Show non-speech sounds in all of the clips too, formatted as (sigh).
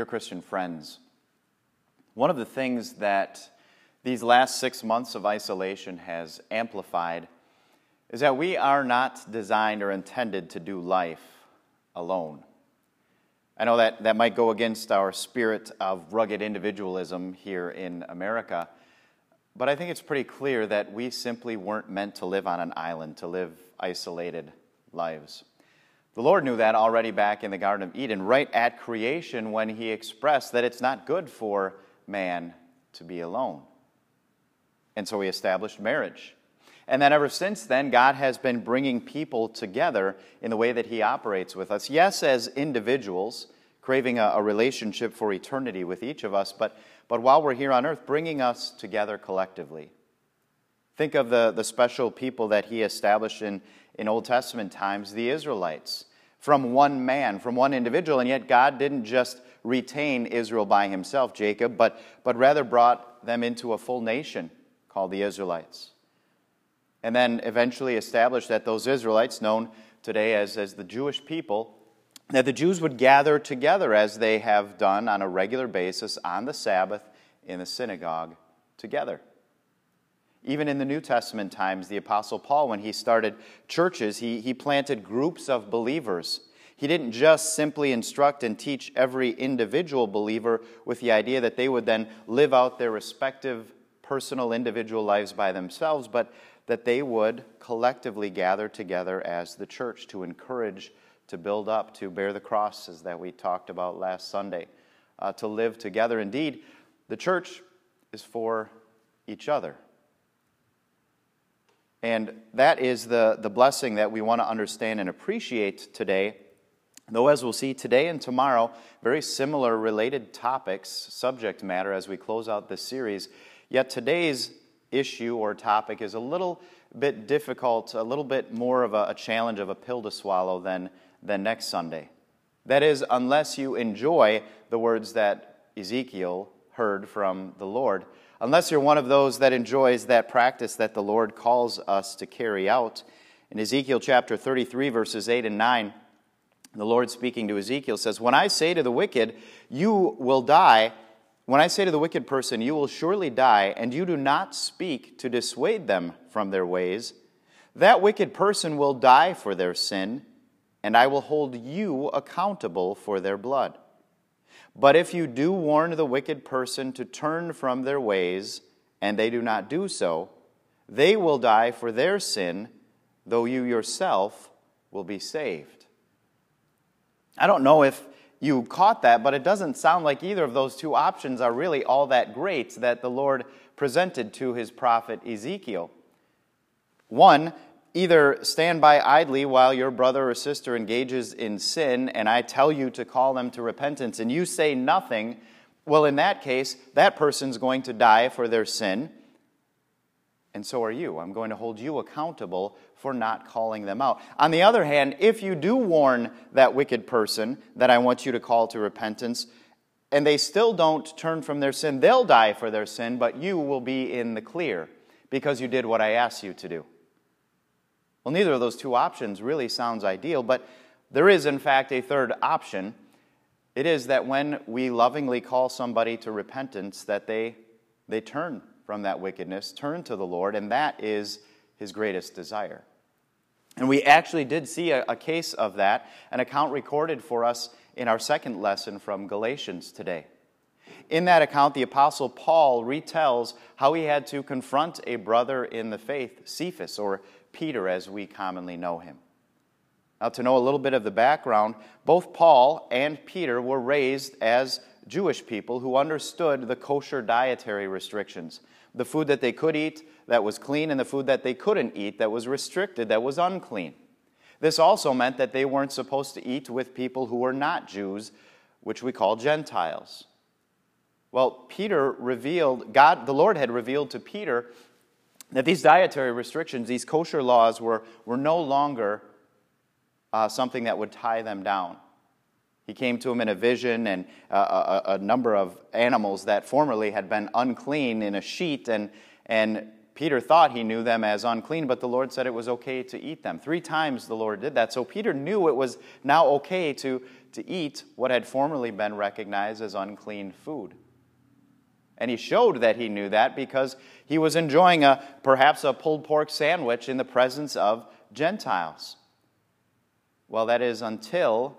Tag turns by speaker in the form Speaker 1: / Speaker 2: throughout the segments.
Speaker 1: Dear Christian friends, one of the things that these last six months of isolation has amplified is that we are not designed or intended to do life alone. I know that that might go against our spirit of rugged individualism here in America, but I think it's pretty clear that we simply weren't meant to live on an island, to live isolated lives. The Lord knew that already back in the Garden of Eden, right at creation, when He expressed that it's not good for man to be alone. And so He established marriage. And then ever since then, God has been bringing people together in the way that He operates with us. Yes, as individuals, craving a, a, relationship for eternity with each of us, but, but while we're here on earth, bringing us together collectively. Think of the, the special people that He established in, in Old Testament times, the Israelites, from one man, from one individual. And yet God didn't just retain Israel by himself, Jacob, but, but rather brought them into a full nation called the Israelites. And then eventually established that those Israelites, known today as, as the Jewish people, that the Jews would gather together as they have done on a regular basis on the Sabbath in the synagogue together. Even in the New Testament times, the Apostle Paul, when he started churches, he, he planted groups of believers. He didn't just simply instruct and teach every individual believer with the idea that they would then live out their respective personal individual lives by themselves, but that they would collectively gather together as the church to encourage, to build up, to bear the crosses that we talked about last Sunday, uh, to live together. Indeed, the church is for each other. And that is the, the blessing that we want to understand and appreciate today. Though, as we'll see today and tomorrow, very similar related topics, subject matter as we close out this series. Yet today's issue or topic is a little bit difficult, a little bit more of a, a challenge of a pill to swallow than, than next Sunday. That is, unless you enjoy the words that Ezekiel heard from the Lord unless you're one of those that enjoys that practice that the Lord calls us to carry out. In Ezekiel chapter 33, verses 8 and 9, the Lord speaking to Ezekiel says, When I say to the wicked, You will die, when I say to the wicked person, You will surely die, and you do not speak to dissuade them from their ways, that wicked person will die for their sin, and I will hold you accountable for their blood. But if you do warn the wicked person to turn from their ways, and they do not do so, they will die for their sin, though you yourself will be saved. I don't know if you caught that, but it doesn't sound like either of those two options are really all that great that the Lord presented to his prophet Ezekiel. One, either stand by idly while your brother or sister engages in sin and I tell you to call them to repentance and you say nothing, well, in that case, that person's going to die for their sin. And so are you. I'm going to hold you accountable for not calling them out. On the other hand, if you do warn that wicked person that I want you to call to repentance, and they still don't turn from their sin, they'll die for their sin, but you will be in the clear because you did what I asked you to do. Well, neither of those two options really sounds ideal, but there is, in fact, a third option. It is that when we lovingly call somebody to repentance, that they, they turn from that wickedness, turn to the Lord, and that is his greatest desire. And we actually did see a, a case of that, an account recorded for us in our second lesson from Galatians today. In that account, the Apostle Paul retells how he had to confront a brother in the faith, Cephas, or Peter as we commonly know him. Now, to know a little bit of the background, both Paul and Peter were raised as Jewish people who understood the kosher dietary restrictions the food that they could eat that was clean, and the food that they couldn't eat that was restricted, that was unclean. This also meant that they weren't supposed to eat with people who were not Jews, which we call Gentiles. Well, Peter revealed, God, the Lord had revealed to Peter that these dietary restrictions, these kosher laws, were, were no longer uh, something that would tie them down. He came to him in a vision and uh, a, a, number of animals that formerly had been unclean in a sheet, and, and Peter thought he knew them as unclean, but the Lord said it was okay to eat them. Three times the Lord did that. So Peter knew it was now okay to, to eat what had formerly been recognized as unclean food. And he showed that he knew that because he was enjoying a perhaps a pulled pork sandwich in the presence of Gentiles. Well, that is until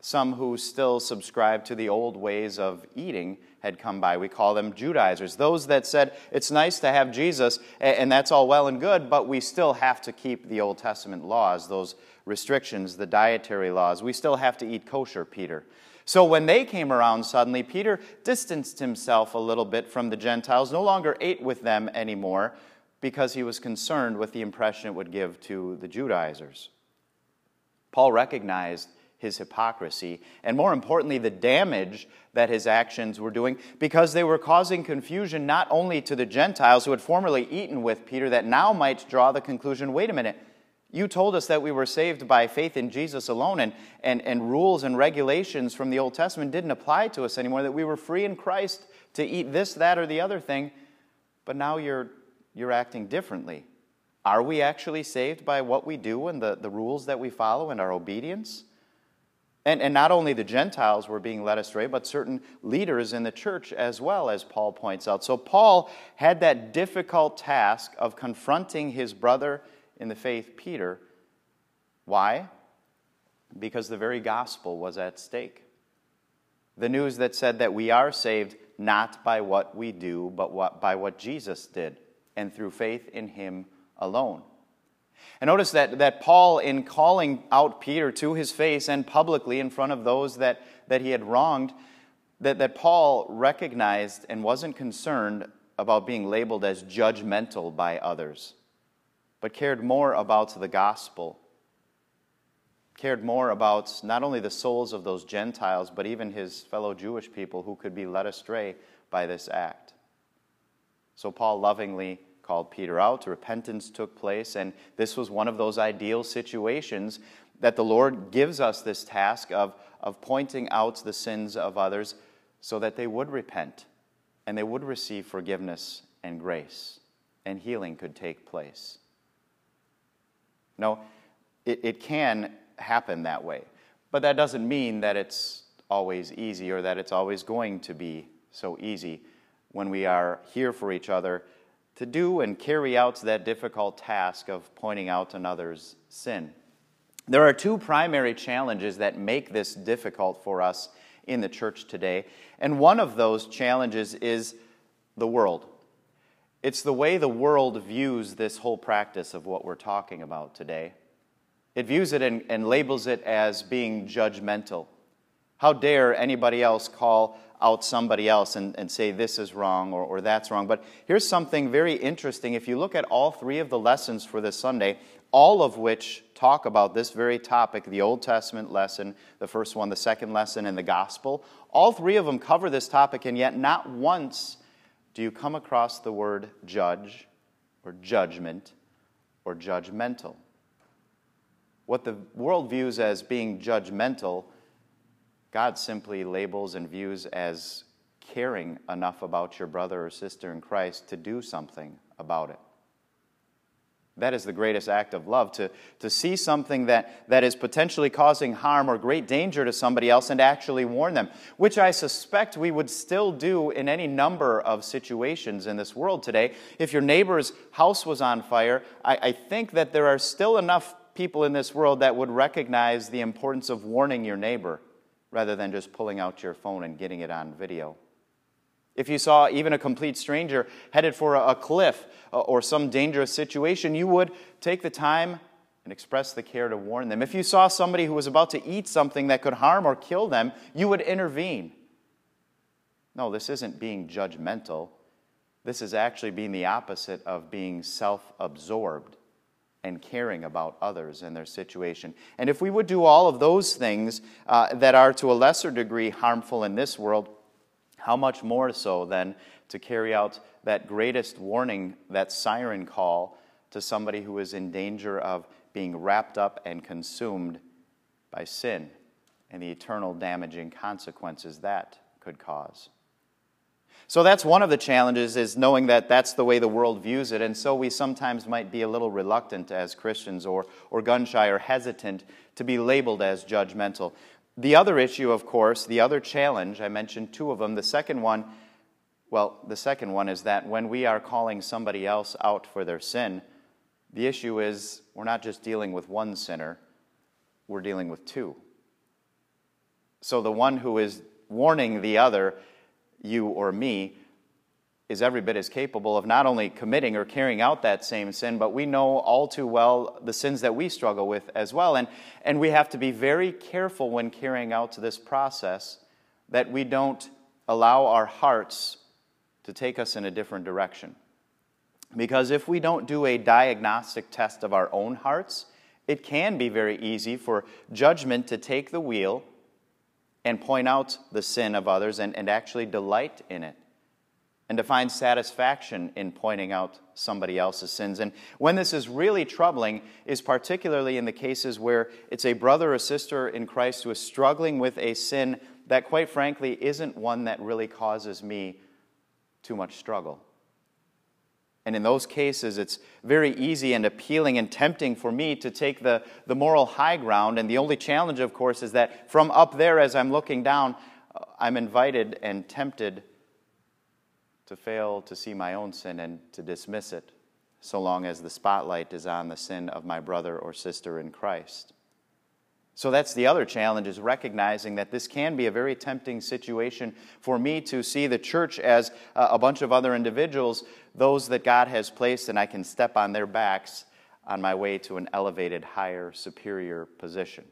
Speaker 1: some who still subscribe to the old ways of eating had come by. We call them Judaizers. Those that said, it's nice to have Jesus, and that's all well and good, but we still have to keep the Old Testament laws, those restrictions, the dietary laws. We still have to eat kosher, Peter. So when they came around suddenly, Peter distanced himself a little bit from the Gentiles, no longer ate with them anymore, because he was concerned with the impression it would give to the Judaizers. Paul recognized his hypocrisy, and more importantly, the damage that his actions were doing, because they were causing confusion not only to the Gentiles who had formerly eaten with Peter, that now might draw the conclusion wait a minute, you told us that we were saved by faith in Jesus alone, and, and, and rules and regulations from the Old Testament didn't apply to us anymore, that we were free in Christ to eat this, that, or the other thing, but now you're, you're acting differently. Are we actually saved by what we do and the, the rules that we follow and our obedience? And, and not only the Gentiles were being led astray, but certain leaders in the church as well, as Paul points out. So Paul had that difficult task of confronting his brother in the faith, Peter. Why? Because the very gospel was at stake. The news that said that we are saved not by what we do, but what, by what Jesus did, and through faith in him alone. And notice that, that Paul, in calling out Peter to his face and publicly in front of those that, that he had wronged, that, that Paul recognized and wasn't concerned about being labeled as judgmental by others, but cared more about the gospel, cared more about not only the souls of those Gentiles, but even his fellow Jewish people who could be led astray by this act. So Paul lovingly called Peter out. Repentance took place, and this was one of those ideal situations that the Lord gives us this task of, of pointing out the sins of others so that they would repent and they would receive forgiveness and grace, and healing could take place. No, it, it can happen that way, but that doesn't mean that it's always easy or that it's always going to be so easy when we are here for each other to do and carry out that difficult task of pointing out another's sin. There are two primary challenges that make this difficult for us in the church today, and one of those challenges is the world. It's the way the world views this whole practice of what we're talking about today. It views it and, and labels it as being judgmental. How dare anybody else call out somebody else and, and say this is wrong or, or that's wrong. But here's something very interesting. If you look at all three of the lessons for this Sunday, all of which talk about this very topic the Old Testament lesson, the first one, the second lesson, and the gospel. All three of them cover this topic, and yet not once do you come across the word judge or judgment or judgmental. What the world views as being judgmental God simply labels and views as caring enough about your brother or sister in Christ to do something about it. That is the greatest act of love, to, to see something that, that is potentially causing harm or great danger to somebody else and actually warn them, which I suspect we would still do in any number of situations in this world today. If your neighbor's house was on fire, I, I think that there are still enough people in this world that would recognize the importance of warning your neighbor rather than just pulling out your phone and getting it on video. If you saw even a complete stranger headed for a cliff uh, or some dangerous situation, you would take the time and express the care to warn them. If you saw somebody who was about to eat something that could harm or kill them, you would intervene. No, this isn't being judgmental. This is actually being the opposite of being self absorbed and caring about others and their situation. And if we would do all of those things uh, that are to a lesser degree harmful in this world, how much more so then to carry out that greatest warning, that siren call to somebody who is in danger of being wrapped up and consumed by sin and the eternal damaging consequences that could cause. So that's one of the challenges is knowing that that's the way the world views it. And so we sometimes might be a little reluctant as Christians or, or gun shy or hesitant to be labeled as judgmental. The other issue, of course, the other challenge, I mentioned two of them. The second one, well, the second one is that when we are calling somebody else out for their sin, the issue is we're not just dealing with one sinner, we're dealing with two. So the one who is warning the other, you or me, is every bit as capable of not only committing or carrying out that same sin, but we know all too well the sins that we struggle with as well. And, and we have to be very careful when carrying out this process that we don't allow our hearts to take us in a different direction. Because if we don't do a diagnostic test of our own hearts, it can be very easy for judgment to take the wheel and point out the sin of others and, and actually delight in it and to find satisfaction in pointing out somebody else's sins. And when this is really troubling is particularly in the cases where it's a brother or sister in Christ who is struggling with a sin that, quite frankly, isn't one that really causes me too much struggle. And in those cases, it's very easy and appealing and tempting for me to take the, the moral high ground. And the only challenge, of course, is that from up there, as I'm looking down, I'm invited and tempted to fail to see my own sin and to dismiss it, so long as the spotlight is on the sin of my brother or sister in Christ. So that's the other challenge is recognizing that this can be a very tempting situation for me to see the church as a bunch of other individuals, those that God has placed, and I can step on their backs on my way to an elevated, higher, superior position.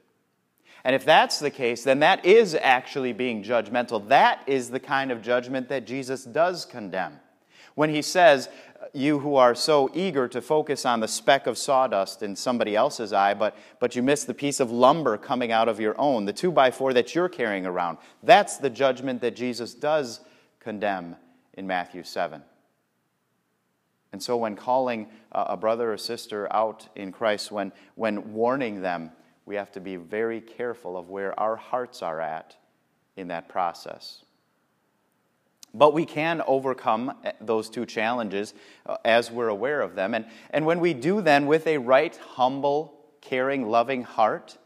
Speaker 1: And if that's the case, then that is actually being judgmental. That is the kind of judgment that Jesus does condemn. When he says, You who are so eager to focus on the speck of sawdust in somebody else's eye, but, but you miss the piece of lumber coming out of your own, the two by four that you're carrying around, that's the judgment that Jesus does condemn in Matthew 7. And so, when calling a brother or sister out in Christ, when, when warning them, we have to be very careful of where our hearts are at in that process. But we can overcome eh, those two challenges uh, as we're aware of them. And, and when we do then with a right, humble, caring, loving heart,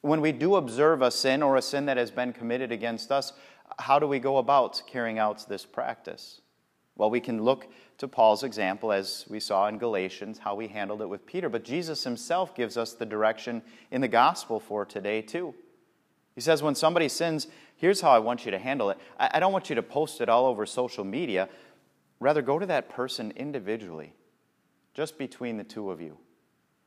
Speaker 1: when we do observe a sin or a sin that has been committed against us, how do we go about carrying out this practice? Well, we can look to Paul's example, as we saw in Galatians, how we handled it with Peter. But Jesus himself gives us the direction in the gospel for today, too. He says, when somebody sins, here's how I want you to handle it. I don't want you to post it all over social media. Rather, go to that person individually, just between the two of you.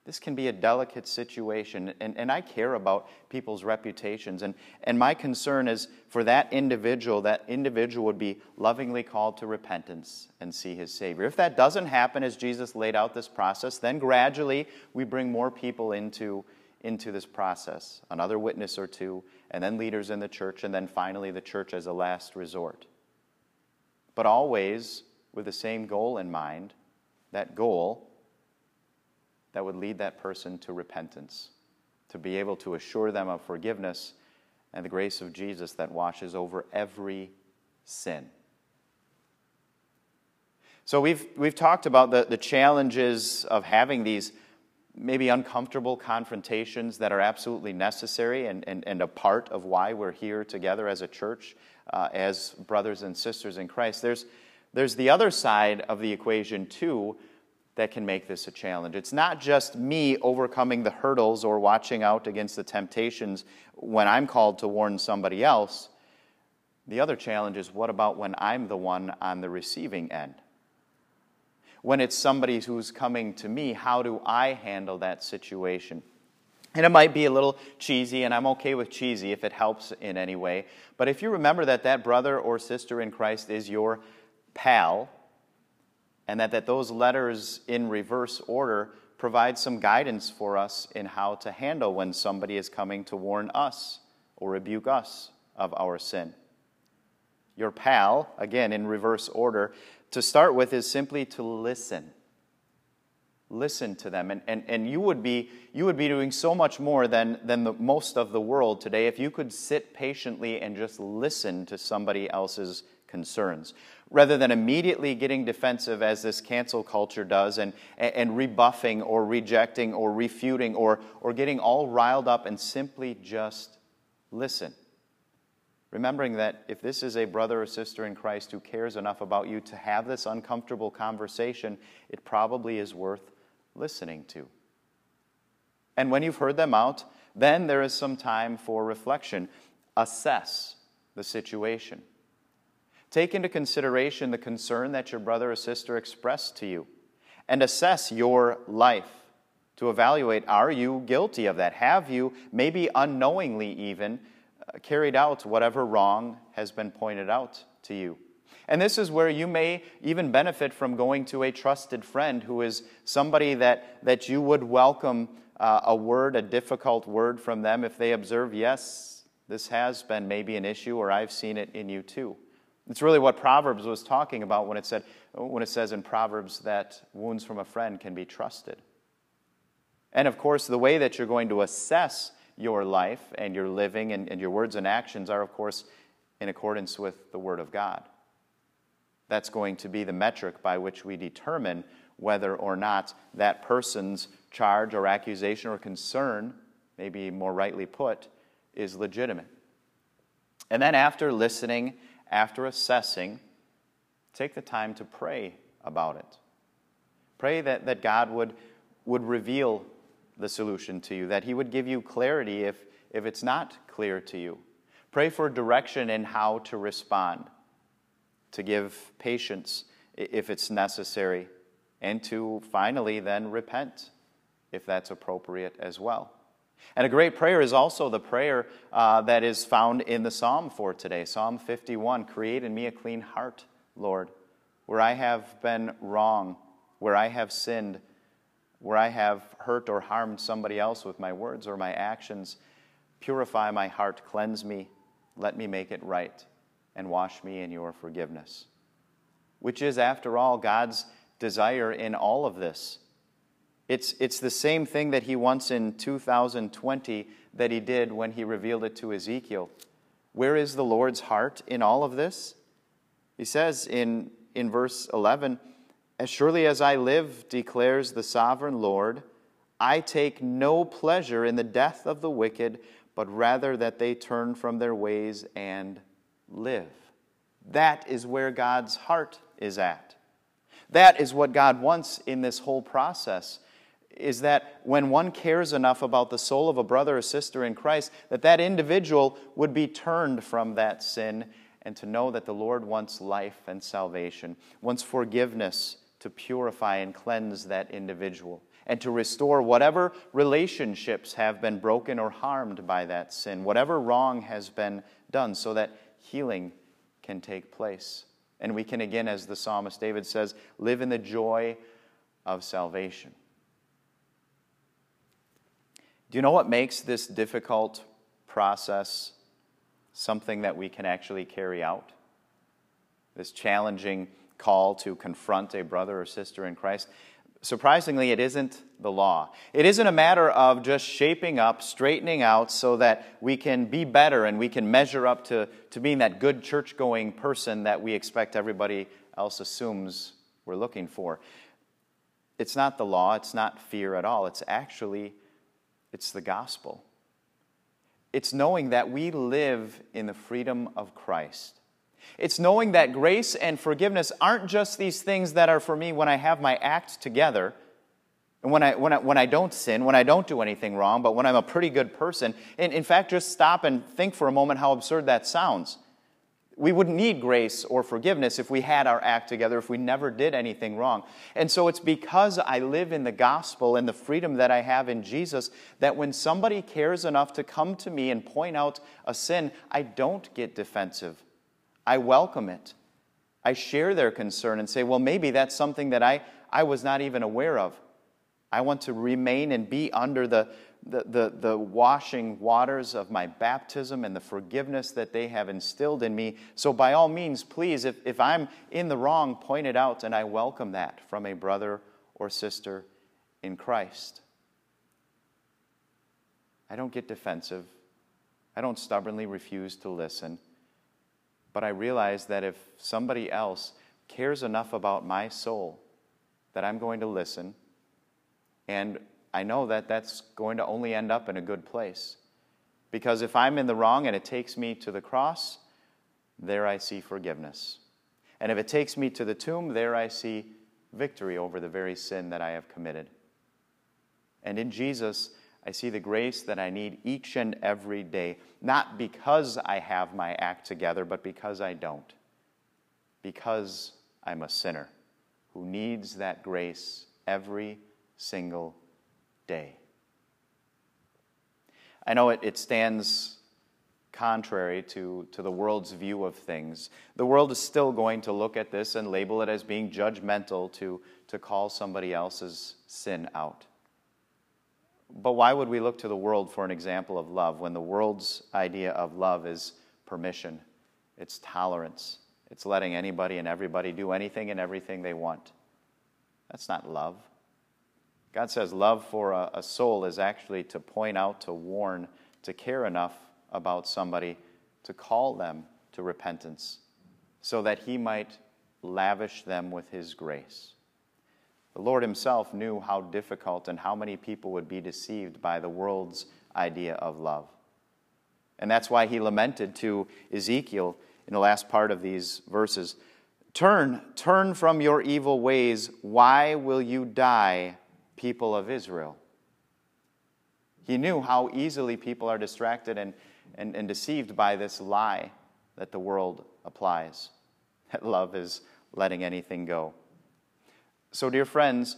Speaker 1: This can be a delicate situation, and, and I care about people's reputations. And, and my concern is for that individual, that individual would be lovingly called to repentance and see his Savior. If that doesn't happen as Jesus laid out this process, then gradually we bring more people into, into this process another witness or two, and then leaders in the church, and then finally the church as a last resort. But always with the same goal in mind that goal that would lead that person to repentance, to be able to assure them of forgiveness and the grace of Jesus that washes over every sin. So, we've, we've talked about the, the challenges of having these maybe uncomfortable confrontations that are absolutely necessary and, and, and a part of why we're here together as a church, uh, as brothers and sisters in Christ. There's, there's the other side of the equation, too, that can make this a challenge. It's not just me overcoming the hurdles or watching out against the temptations when I'm called to warn somebody else. The other challenge is what about when I'm the one on the receiving end? When it's somebody who's coming to me, how do I handle that situation? And it might be a little cheesy, and I'm okay with cheesy if it helps in any way. But if you remember that that brother or sister in Christ is your pal, and that, that those letters in reverse order provide some guidance for us in how to handle when somebody is coming to warn us or rebuke us of our sin. Your pal, again in reverse order, to start with is simply to listen. Listen to them. And, and, and you, would be, you would be doing so much more than, than the, most of the world today if you could sit patiently and just listen to somebody else's concerns rather than immediately getting defensive as this cancel culture does and, and rebuffing or rejecting or refuting or, or getting all riled up and simply just listen. Remembering that if this is a brother or sister in Christ who cares enough about you to have this uncomfortable conversation, it probably is worth listening to. And when you've heard them out, then there is some time for reflection. Assess the situation. Take into consideration the concern that your brother or sister expressed to you and assess your life to evaluate are you guilty of that? Have you, maybe unknowingly even, uh, carried out whatever wrong has been pointed out to you? And this is where you may even benefit from going to a trusted friend who is somebody that, that you would welcome uh, a word, a difficult word from them if they observe, yes, this has been maybe an issue, or I've seen it in you too. It's really what Proverbs was talking about when it said when it says in Proverbs that wounds from a friend can be trusted. And of course, the way that you're going to assess your life and your living and, and your words and actions are, of course, in accordance with the Word of God. That's going to be the metric by which we determine whether or not that person's charge or accusation or concern, maybe more rightly put, is legitimate. And then after listening, after assessing, take the time to pray about it. Pray that, that God would, would reveal the solution to you, that He would give you clarity if, if it's not clear to you. Pray for direction in how to respond, to give patience if it's necessary, and to finally then repent if that's appropriate as well. And a great prayer is also the prayer uh, that is found in the psalm for today Psalm 51 Create in me a clean heart, Lord, where I have been wrong, where I have sinned, where I have hurt or harmed somebody else with my words or my actions. Purify my heart, cleanse me, let me make it right, and wash me in your forgiveness. Which is, after all, God's desire in all of this. It's, it's the same thing that he wants in 2020 that he did when he revealed it to Ezekiel. Where is the Lord's heart in all of this? He says in, in verse 11, As surely as I live, declares the sovereign Lord, I take no pleasure in the death of the wicked, but rather that they turn from their ways and live. That is where God's heart is at. That is what God wants in this whole process is that when one cares enough about the soul of a brother or sister in Christ that that individual would be turned from that sin and to know that the Lord wants life and salvation, wants forgiveness to purify and cleanse that individual and to restore whatever relationships have been broken or harmed by that sin, whatever wrong has been done so that healing can take place. And we can, again, as the psalmist David says, live in the joy of salvation. Do you know what makes this difficult process something that we can actually carry out? This challenging call to confront a brother or sister in Christ. Surprisingly, it isn't the law. It isn't a matter of just shaping up, straightening out so that we can be better and we can measure up to, to being that good church going person that we expect everybody else assumes we're looking for. It's not the law, it's not fear at all. It's actually it's the gospel. It's knowing that we live in the freedom of Christ. It's knowing that grace and forgiveness aren't just these things that are for me when I have my act together and when I, when I, when I don't sin, when I don't do anything wrong, but when I'm a pretty good person. And in fact, just stop and think for a moment how absurd that sounds. We wouldn't need grace or forgiveness if we had our act together, if we never did anything wrong. And so it's because I live in the gospel and the freedom that I have in Jesus that when somebody cares enough to come to me and point out a sin, I don't get defensive. I welcome it. I share their concern and say, well, maybe that's something that I, I was not even aware of. I want to remain and be under the, the, the, the, washing waters of my baptism and the forgiveness that they have instilled in me. So, by all means, please, if, if I'm in the wrong, point it out, and I welcome that from a brother or sister in Christ. I don't get defensive, I don't stubbornly refuse to listen. But I realize that if somebody else cares enough about my soul, that I'm going to listen. And I know that that's going to only end up in a good place. Because if I'm in the wrong and it takes me to the cross, there I see forgiveness. And if it takes me to the tomb, there I see victory over the very sin that I have committed. And in Jesus, I see the grace that I need each and every day, not because I have my act together, but because I don't. Because I'm a sinner who needs that grace every single day. I know it, it stands contrary to, to the world's view of things. The world is still going to look at this and label it as being judgmental to, to call somebody else's sin out. But why would we look to the world for an example of love when the world's idea of love is permission, it's tolerance, it's letting anybody and everybody do anything and everything they want? That's not love. God says love for a, a soul is actually to point out, to warn, to care enough about somebody to call them to repentance so that he might lavish them with his grace. The Lord himself knew how difficult and how many people would be deceived by the world's idea of love. And that's why he lamented to Ezekiel in the last part of these verses Turn, turn from your evil ways. Why will you die, people of Israel? He knew how easily people are distracted and, and, and deceived by this lie that the world applies (laughs) that love is letting anything go. So, dear friends,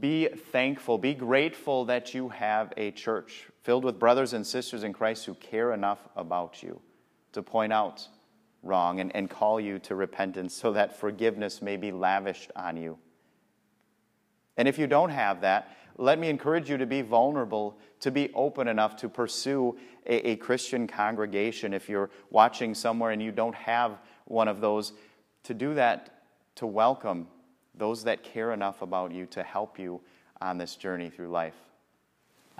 Speaker 1: be thankful, be grateful that you have a church filled with brothers and sisters in Christ who care enough about you to point out wrong and, and call you to repentance so that forgiveness may be lavished on you. And if you don't have that, let me encourage you to be vulnerable, to be open enough to pursue a, a, Christian congregation. If you're watching somewhere and you don't have one of those, to do that, to welcome those that care enough about you to help you on this journey through life.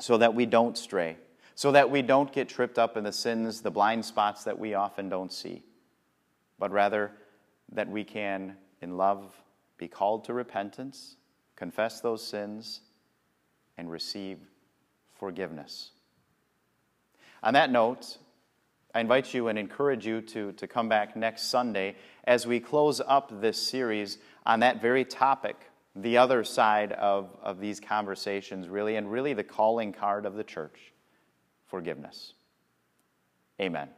Speaker 1: So that we don't stray, so that we don't get tripped up in the sins, the blind spots that we often don't see, but rather that we can, in love, be called to repentance, confess those sins, and receive forgiveness. On that note, I invite you and encourage you to, to come back next Sunday as we close up this series on that very topic, the other side of, of these conversations, really, and really the calling card of the church forgiveness. Amen.